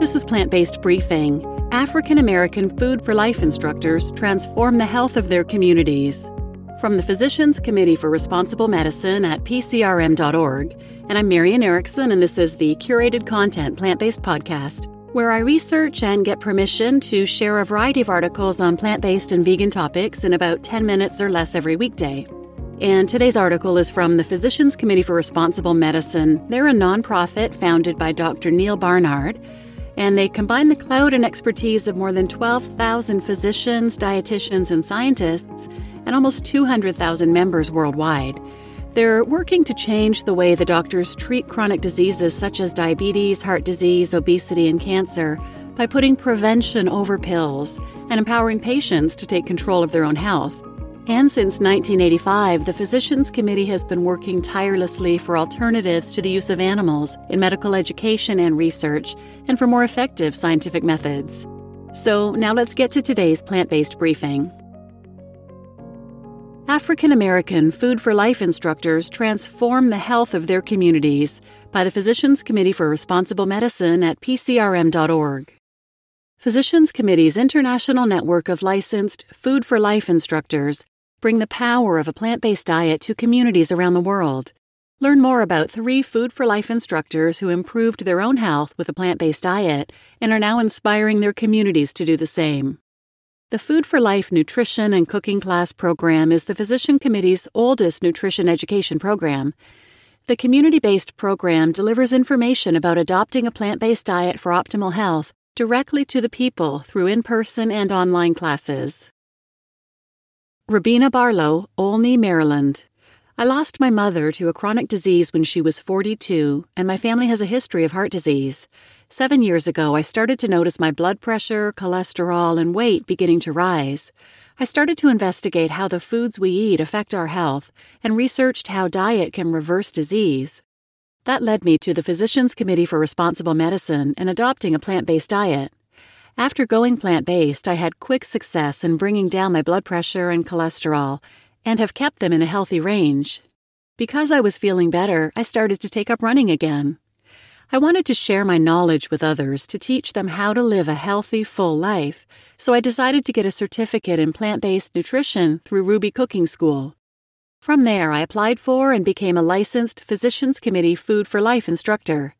This is Plant Based Briefing. African American Food for Life instructors transform the health of their communities. From the Physicians Committee for Responsible Medicine at PCRM.org, and I'm Marian Erickson, and this is the curated content plant based podcast where I research and get permission to share a variety of articles on plant based and vegan topics in about 10 minutes or less every weekday. And today's article is from the Physicians Committee for Responsible Medicine. They're a nonprofit founded by Dr. Neal Barnard and they combine the clout and expertise of more than 12,000 physicians, dietitians, and scientists, and almost 200,000 members worldwide. They're working to change the way the doctors treat chronic diseases such as diabetes, heart disease, obesity, and cancer by putting prevention over pills and empowering patients to take control of their own health. And since 1985, the Physicians Committee has been working tirelessly for alternatives to the use of animals in medical education and research, and for more effective scientific methods. So now let's get to today's plant based briefing. African American Food for Life instructors transform the health of their communities by the Physicians Committee for Responsible Medicine at PCRM.org. Physicians Committee's international network of licensed Food for Life instructors bring the power of a plant based diet to communities around the world. Learn more about three Food for Life instructors who improved their own health with a plant based diet and are now inspiring their communities to do the same. The Food for Life Nutrition and Cooking Class program is the Physician Committee's oldest nutrition education program. The community based program delivers information about adopting a plant based diet for optimal health directly to the people through in person and online classes. Rabina Barlow, Olney, Maryland. I lost my mother to a chronic disease when she was 42, and my family has a history of heart disease. Seven years ago, I started to notice my blood pressure, cholesterol, and weight beginning to rise. I started to investigate how the foods we eat affect our health and researched how diet can reverse disease. That led me to the Physicians Committee for Responsible Medicine and adopting a plant based diet. After going plant based, I had quick success in bringing down my blood pressure and cholesterol and have kept them in a healthy range. Because I was feeling better, I started to take up running again. I wanted to share my knowledge with others to teach them how to live a healthy, full life, so I decided to get a certificate in plant based nutrition through Rouxbe Cooking School. From there, I applied for and became a licensed Physicians Committee Food for Life instructor.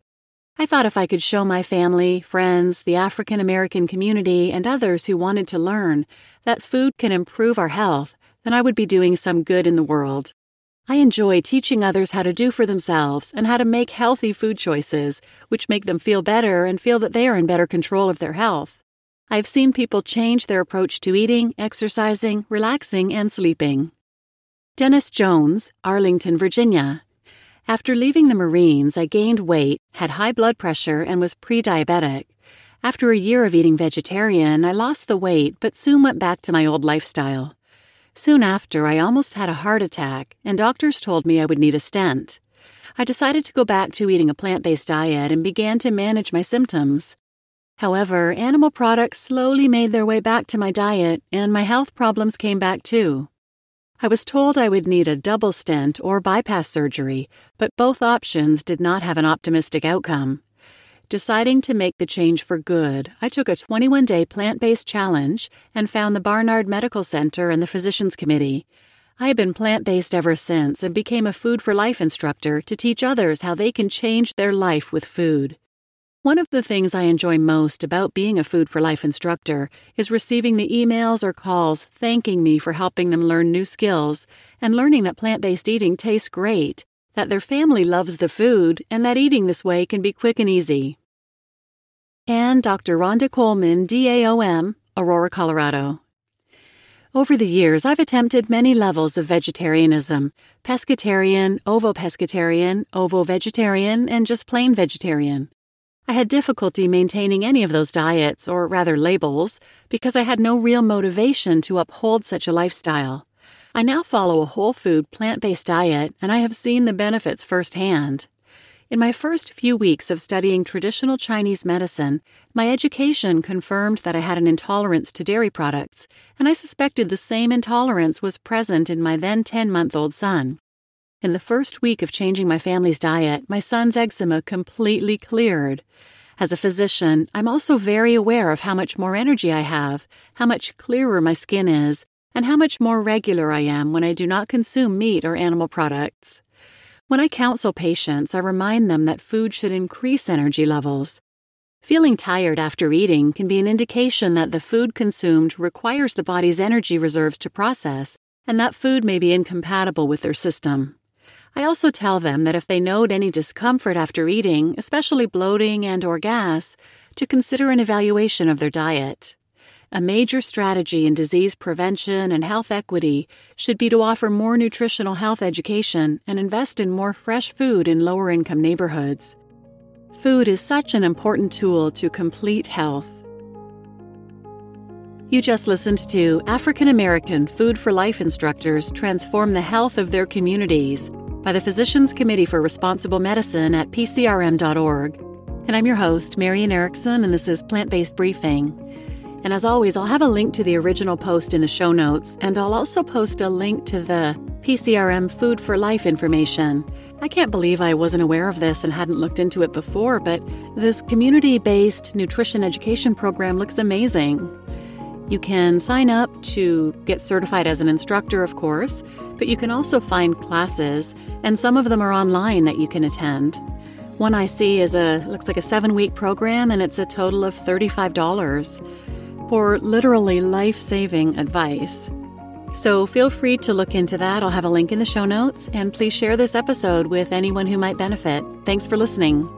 I thought if I could show my family, friends, the African American community, and others who wanted to learn that food can improve our health, then I would be doing some good in the world. I enjoy teaching others how to do for themselves and how to make healthy food choices, which make them feel better and feel that they are in better control of their health. I've seen people change their approach to eating, exercising, relaxing, and sleeping. Dennis Jones, Arlington, Virginia, after leaving the Marines, I gained weight, had high blood pressure, and was pre diabetic. After a year of eating vegetarian, I lost the weight but soon went back to my old lifestyle. Soon after, I almost had a heart attack, and doctors told me I would need a stent. I decided to go back to eating a plant based diet and began to manage my symptoms. However, animal products slowly made their way back to my diet, and my health problems came back too. I was told I would need a double stent or bypass surgery, but both options did not have an optimistic outcome. Deciding to make the change for good, I took a 21 day plant based challenge and found the Barnard Medical Center and the Physicians Committee. I have been plant based ever since and became a Food for Life instructor to teach others how they can change their life with food. One of the things I enjoy most about being a Food for Life instructor is receiving the emails or calls thanking me for helping them learn new skills and learning that plant based eating tastes great, that their family loves the food, and that eating this way can be quick and easy. And Dr. Rhonda Coleman, DAOM, Aurora, Colorado. Over the years, I've attempted many levels of vegetarianism pescatarian, ovo pescatarian, ovo vegetarian, and just plain vegetarian. I had difficulty maintaining any of those diets, or rather labels, because I had no real motivation to uphold such a lifestyle. I now follow a whole food, plant based diet, and I have seen the benefits firsthand. In my first few weeks of studying traditional Chinese medicine, my education confirmed that I had an intolerance to dairy products, and I suspected the same intolerance was present in my then 10 month old son. In the first week of changing my family's diet, my son's eczema completely cleared. As a physician, I'm also very aware of how much more energy I have, how much clearer my skin is, and how much more regular I am when I do not consume meat or animal products. When I counsel patients, I remind them that food should increase energy levels. Feeling tired after eating can be an indication that the food consumed requires the body's energy reserves to process, and that food may be incompatible with their system. I also tell them that if they note any discomfort after eating, especially bloating and or gas, to consider an evaluation of their diet. A major strategy in disease prevention and health equity should be to offer more nutritional health education and invest in more fresh food in lower income neighborhoods. Food is such an important tool to complete health. You just listened to African American Food for Life instructors transform the health of their communities by the Physicians Committee for Responsible Medicine at PCRM.org. And I'm your host, Marian Erickson, and this is Plant Based Briefing. And as always, I'll have a link to the original post in the show notes, and I'll also post a link to the PCRM Food for Life information. I can't believe I wasn't aware of this and hadn't looked into it before, but this community based nutrition education program looks amazing. You can sign up to get certified as an instructor, of course, but you can also find classes, and some of them are online that you can attend. One I see is a looks like a 7-week program and it's a total of $35 for literally life saving advice. So feel free to look into that. I'll have a link in the show notes, and please share this episode with anyone who might benefit. Thanks for listening.